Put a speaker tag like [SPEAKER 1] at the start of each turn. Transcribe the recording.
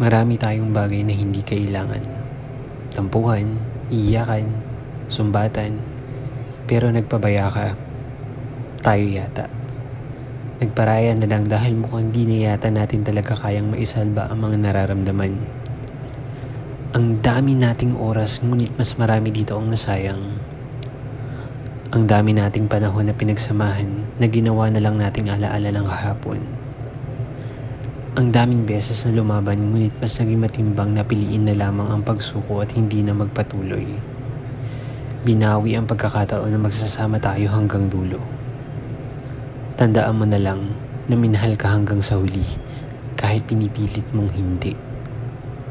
[SPEAKER 1] Marami tayong bagay na hindi kailangan. Tampuhan, iyakan, sumbatan, pero nagpabaya ka. Tayo yata. Nagparaya na lang dahil mukhang di na yata natin talaga kayang maisalba ang mga nararamdaman. Ang dami nating oras ngunit mas marami dito ang nasayang. Ang dami nating panahon na pinagsamahan na ginawa na lang nating alaala ng kahapon. Ang daming beses na lumaban ngunit mas naging matimbang na piliin na lamang ang pagsuko at hindi na magpatuloy. Binawi ang pagkakataon na magsasama tayo hanggang dulo. Tandaan mo na lang na minahal ka hanggang sa huli kahit pinipilit mong hindi.